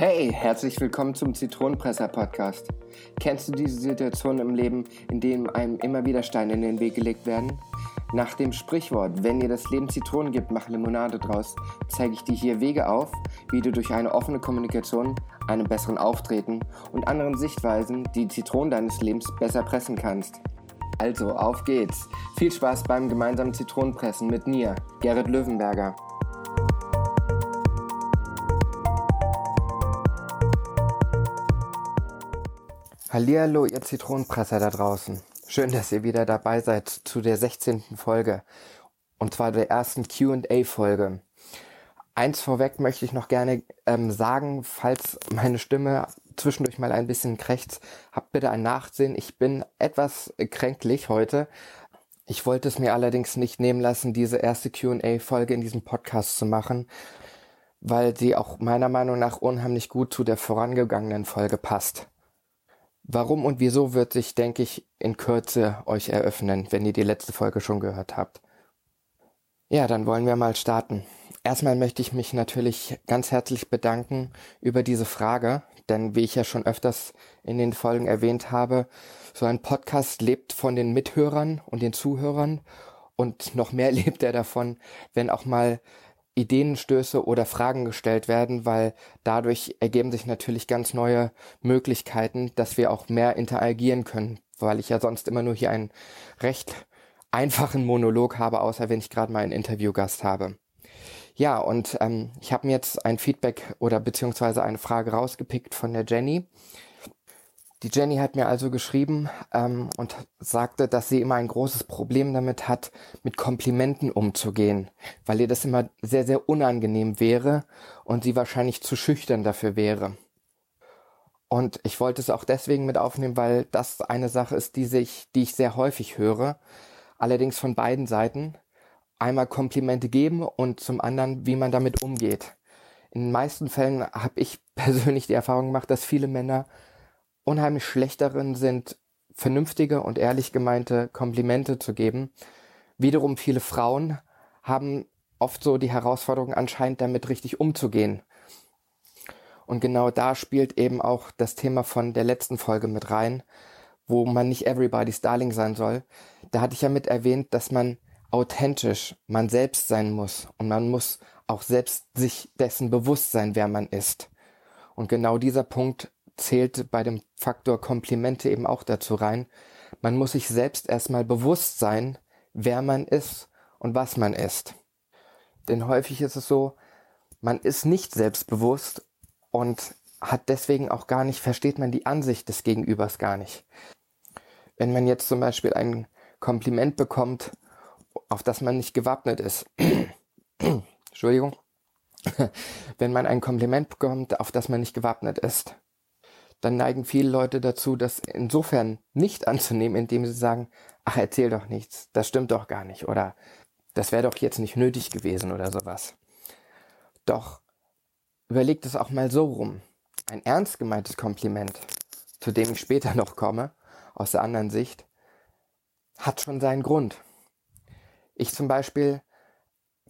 Hey, herzlich willkommen zum Zitronenpresser Podcast. Kennst du diese Situation im Leben, in denen einem immer wieder Steine in den Weg gelegt werden? Nach dem Sprichwort, wenn dir das Leben Zitronen gibt, mach Limonade draus, zeige ich dir hier Wege auf, wie du durch eine offene Kommunikation, einem besseren Auftreten und anderen Sichtweisen die Zitronen deines Lebens besser pressen kannst. Also, auf geht's. Viel Spaß beim gemeinsamen Zitronenpressen mit mir, Gerrit Löwenberger. Hallihallo, ihr Zitronenpresser da draußen. Schön, dass ihr wieder dabei seid zu der 16. Folge. Und zwar der ersten Q&A-Folge. Eins vorweg möchte ich noch gerne ähm, sagen, falls meine Stimme zwischendurch mal ein bisschen krächzt, habt bitte ein Nachsehen. Ich bin etwas kränklich heute. Ich wollte es mir allerdings nicht nehmen lassen, diese erste Q&A-Folge in diesem Podcast zu machen, weil sie auch meiner Meinung nach unheimlich gut zu der vorangegangenen Folge passt. Warum und wieso wird sich, denke ich, in Kürze euch eröffnen, wenn ihr die letzte Folge schon gehört habt. Ja, dann wollen wir mal starten. Erstmal möchte ich mich natürlich ganz herzlich bedanken über diese Frage, denn wie ich ja schon öfters in den Folgen erwähnt habe, so ein Podcast lebt von den Mithörern und den Zuhörern und noch mehr lebt er davon, wenn auch mal Ideenstöße oder Fragen gestellt werden, weil dadurch ergeben sich natürlich ganz neue Möglichkeiten, dass wir auch mehr interagieren können, weil ich ja sonst immer nur hier einen recht einfachen Monolog habe, außer wenn ich gerade mal einen Interviewgast habe. Ja, und ähm, ich habe mir jetzt ein Feedback oder beziehungsweise eine Frage rausgepickt von der Jenny. Die Jenny hat mir also geschrieben ähm, und sagte, dass sie immer ein großes Problem damit hat, mit Komplimenten umzugehen, weil ihr das immer sehr, sehr unangenehm wäre und sie wahrscheinlich zu schüchtern dafür wäre. Und ich wollte es auch deswegen mit aufnehmen, weil das eine Sache ist, die, sich, die ich sehr häufig höre, allerdings von beiden Seiten. Einmal Komplimente geben und zum anderen, wie man damit umgeht. In den meisten Fällen habe ich persönlich die Erfahrung gemacht, dass viele Männer unheimlich schlecht darin sind, vernünftige und ehrlich gemeinte Komplimente zu geben. Wiederum viele Frauen haben oft so die Herausforderung anscheinend damit richtig umzugehen. Und genau da spielt eben auch das Thema von der letzten Folge mit rein, wo man nicht everybody's darling sein soll. Da hatte ich ja mit erwähnt, dass man authentisch man selbst sein muss und man muss auch selbst sich dessen bewusst sein, wer man ist. Und genau dieser Punkt zählt bei dem Faktor Komplimente eben auch dazu rein. Man muss sich selbst erstmal bewusst sein, wer man ist und was man ist. Denn häufig ist es so, man ist nicht selbstbewusst und hat deswegen auch gar nicht, versteht man die Ansicht des Gegenübers gar nicht. Wenn man jetzt zum Beispiel ein Kompliment bekommt, auf das man nicht gewappnet ist, Entschuldigung, wenn man ein Kompliment bekommt, auf das man nicht gewappnet ist, dann neigen viele Leute dazu, das insofern nicht anzunehmen, indem sie sagen, ach, erzähl doch nichts, das stimmt doch gar nicht oder das wäre doch jetzt nicht nötig gewesen oder sowas. Doch überlegt es auch mal so rum. Ein ernst gemeintes Kompliment, zu dem ich später noch komme, aus der anderen Sicht, hat schon seinen Grund. Ich zum Beispiel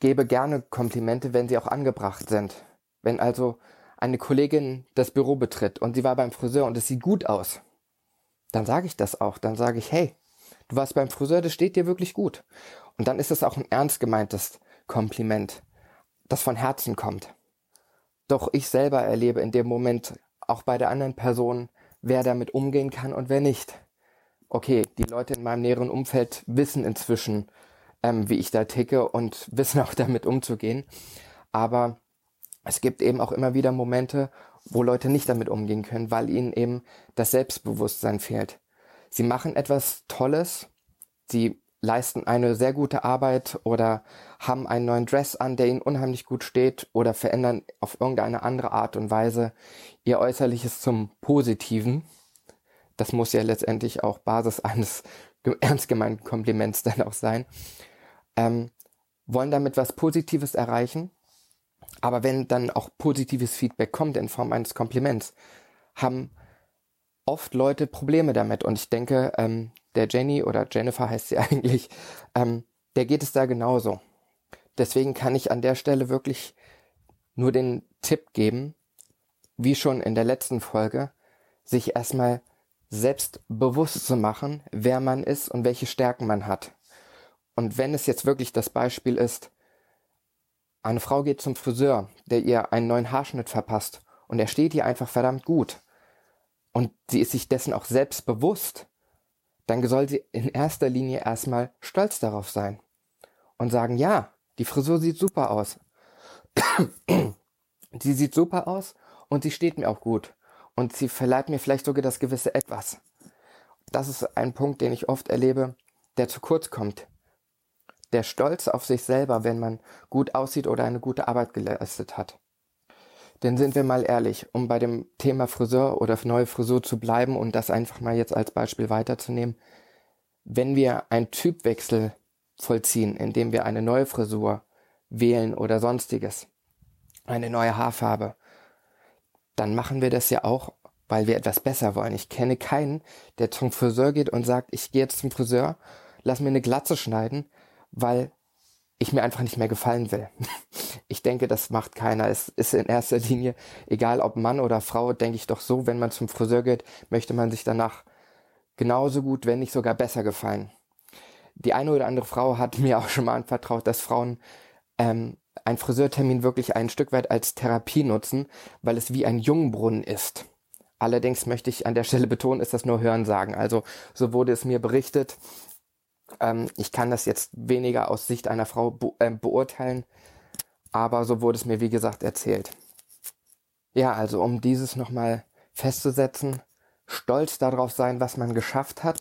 gebe gerne Komplimente, wenn sie auch angebracht sind. Wenn also eine Kollegin das Büro betritt und sie war beim Friseur und es sieht gut aus, dann sage ich das auch. Dann sage ich, hey, du warst beim Friseur, das steht dir wirklich gut. Und dann ist es auch ein ernst gemeintes Kompliment, das von Herzen kommt. Doch ich selber erlebe in dem Moment auch bei der anderen Person, wer damit umgehen kann und wer nicht. Okay, die Leute in meinem näheren Umfeld wissen inzwischen, ähm, wie ich da ticke und wissen auch damit umzugehen. Aber es gibt eben auch immer wieder Momente, wo Leute nicht damit umgehen können, weil ihnen eben das Selbstbewusstsein fehlt. Sie machen etwas Tolles, sie leisten eine sehr gute Arbeit oder haben einen neuen Dress an, der ihnen unheimlich gut steht oder verändern auf irgendeine andere Art und Weise ihr Äußerliches zum Positiven. Das muss ja letztendlich auch Basis eines ernst gemeinten Kompliments dann auch sein. Ähm, wollen damit was Positives erreichen aber wenn dann auch positives Feedback kommt in Form eines Kompliments, haben oft Leute Probleme damit. Und ich denke, ähm, der Jenny oder Jennifer heißt sie eigentlich, ähm, der geht es da genauso. Deswegen kann ich an der Stelle wirklich nur den Tipp geben, wie schon in der letzten Folge, sich erstmal selbst bewusst zu machen, wer man ist und welche Stärken man hat. Und wenn es jetzt wirklich das Beispiel ist, eine Frau geht zum Friseur, der ihr einen neuen Haarschnitt verpasst und er steht ihr einfach verdammt gut und sie ist sich dessen auch selbst bewusst, dann soll sie in erster Linie erstmal stolz darauf sein und sagen, ja, die Frisur sieht super aus. sie sieht super aus und sie steht mir auch gut und sie verleiht mir vielleicht sogar das gewisse Etwas. Das ist ein Punkt, den ich oft erlebe, der zu kurz kommt. Der Stolz auf sich selber, wenn man gut aussieht oder eine gute Arbeit geleistet hat. Denn sind wir mal ehrlich, um bei dem Thema Friseur oder neue Frisur zu bleiben und das einfach mal jetzt als Beispiel weiterzunehmen, wenn wir einen Typwechsel vollziehen, indem wir eine neue Frisur wählen oder sonstiges, eine neue Haarfarbe, dann machen wir das ja auch, weil wir etwas besser wollen. Ich kenne keinen, der zum Friseur geht und sagt, ich gehe jetzt zum Friseur, lass mir eine Glatze schneiden, weil ich mir einfach nicht mehr gefallen will. Ich denke, das macht keiner. Es ist in erster Linie, egal ob Mann oder Frau, denke ich doch so, wenn man zum Friseur geht, möchte man sich danach genauso gut, wenn nicht sogar besser gefallen. Die eine oder andere Frau hat mir auch schon mal anvertraut, dass Frauen ähm, einen Friseurtermin wirklich ein Stück weit als Therapie nutzen, weil es wie ein Jungbrunnen ist. Allerdings möchte ich an der Stelle betonen, ist das nur Hörensagen. Also so wurde es mir berichtet. Ähm, ich kann das jetzt weniger aus Sicht einer Frau be äh, beurteilen, aber so wurde es mir wie gesagt erzählt. Ja, also um dieses nochmal festzusetzen, stolz darauf sein, was man geschafft hat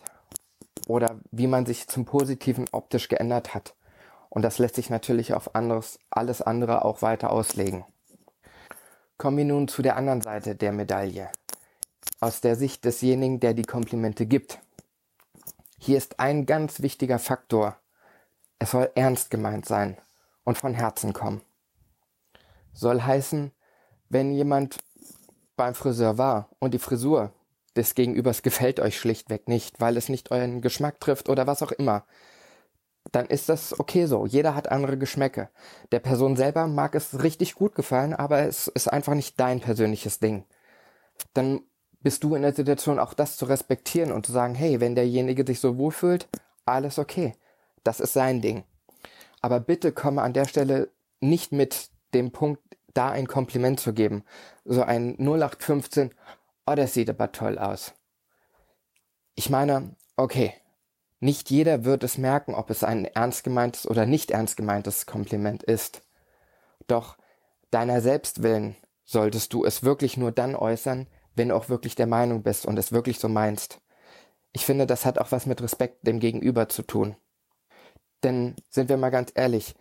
oder wie man sich zum Positiven optisch geändert hat. Und das lässt sich natürlich auf anderes, alles andere auch weiter auslegen. Kommen wir nun zu der anderen Seite der Medaille. Aus der Sicht desjenigen, der die Komplimente gibt. Hier ist ein ganz wichtiger Faktor. Es soll ernst gemeint sein und von Herzen kommen. Soll heißen, wenn jemand beim Friseur war und die Frisur des Gegenübers gefällt euch schlichtweg nicht, weil es nicht euren Geschmack trifft oder was auch immer, dann ist das okay so. Jeder hat andere Geschmäcke. Der Person selber mag es richtig gut gefallen, aber es ist einfach nicht dein persönliches Ding. Dann bist du in der Situation auch das zu respektieren und zu sagen, hey, wenn derjenige sich so wohlfühlt, alles okay. Das ist sein Ding. Aber bitte komme an der Stelle nicht mit dem Punkt, da ein Kompliment zu geben. So ein 0815, oh, das sieht aber toll aus. Ich meine, okay, nicht jeder wird es merken, ob es ein ernst gemeintes oder nicht ernst gemeintes Kompliment ist. Doch deiner Selbstwillen solltest du es wirklich nur dann äußern, wenn du auch wirklich der Meinung bist und es wirklich so meinst. Ich finde, das hat auch was mit Respekt dem Gegenüber zu tun. Denn sind wir mal ganz ehrlich,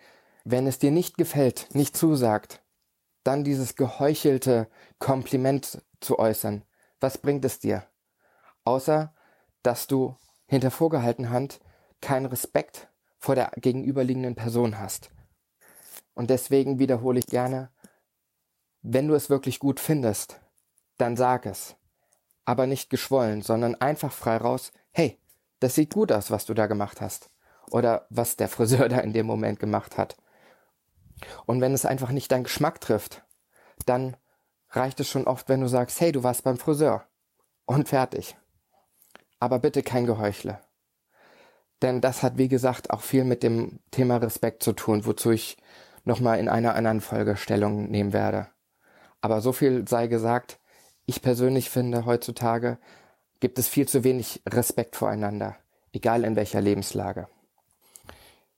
wenn es dir nicht gefällt, nicht zusagt, dann dieses geheuchelte Kompliment zu äußern, was bringt es dir? Außer, dass du hinter vorgehaltener Hand keinen Respekt vor der gegenüberliegenden Person hast. Und deswegen wiederhole ich gerne, wenn du es wirklich gut findest, dann sag es. Aber nicht geschwollen, sondern einfach frei raus, hey, das sieht gut aus, was du da gemacht hast. Oder was der Friseur da in dem Moment gemacht hat. Und wenn es einfach nicht deinen Geschmack trifft, dann reicht es schon oft, wenn du sagst, hey, du warst beim Friseur. Und fertig. Aber bitte kein Geheuchle. Denn das hat, wie gesagt, auch viel mit dem Thema Respekt zu tun, wozu ich nochmal in einer anderen Folge Stellung nehmen werde. Aber so viel sei gesagt, ich persönlich finde, heutzutage gibt es viel zu wenig Respekt voreinander, egal in welcher Lebenslage.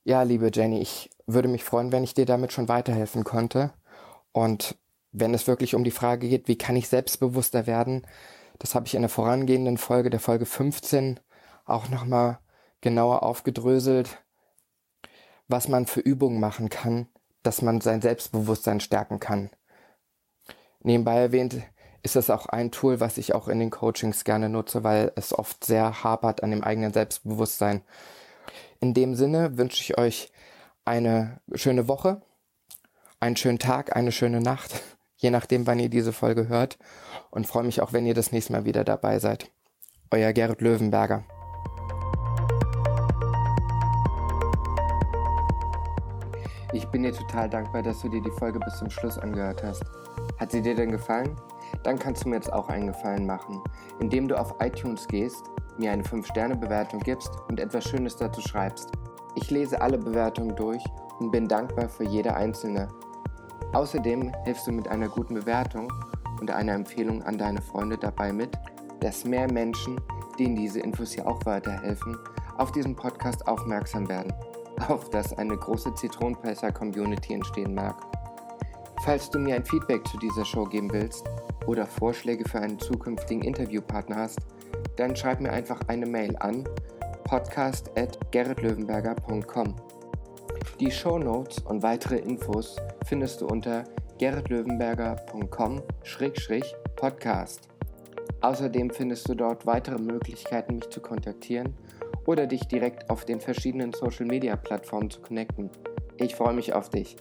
Ja, liebe Jenny, ich würde mich freuen, wenn ich dir damit schon weiterhelfen konnte. Und wenn es wirklich um die Frage geht, wie kann ich selbstbewusster werden, das habe ich in der vorangehenden Folge, der Folge 15, auch nochmal genauer aufgedröselt, was man für Übungen machen kann, dass man sein Selbstbewusstsein stärken kann. Nebenbei erwähnt, ist das auch ein Tool, was ich auch in den Coachings gerne nutze, weil es oft sehr hapert an dem eigenen Selbstbewusstsein. In dem Sinne wünsche ich euch eine schöne Woche, einen schönen Tag, eine schöne Nacht, je nachdem, wann ihr diese Folge hört und freue mich auch, wenn ihr das nächste Mal wieder dabei seid. Euer Gerrit Löwenberger. Ich bin dir total dankbar, dass du dir die Folge bis zum Schluss angehört hast. Hat sie dir denn gefallen? Dann kannst du mir jetzt auch einen Gefallen machen, indem du auf iTunes gehst, mir eine 5-Sterne-Bewertung gibst und etwas Schönes dazu schreibst. Ich lese alle Bewertungen durch und bin dankbar für jede einzelne. Außerdem hilfst du mit einer guten Bewertung und einer Empfehlung an deine Freunde dabei mit, dass mehr Menschen, denen diese Infos hier auch weiterhelfen, auf diesen Podcast aufmerksam werden, auf dass eine große Zitronenpresser-Community entstehen mag. Falls du mir ein Feedback zu dieser Show geben willst oder Vorschläge für einen zukünftigen Interviewpartner hast, dann schreib mir einfach eine Mail an podcast.gerritlöwenberger.com. Die Show Notes und weitere Infos findest du unter gerritlöwenberger.com-podcast. Außerdem findest du dort weitere Möglichkeiten, mich zu kontaktieren oder dich direkt auf den verschiedenen Social-Media-Plattformen zu connecten. Ich freue mich auf dich.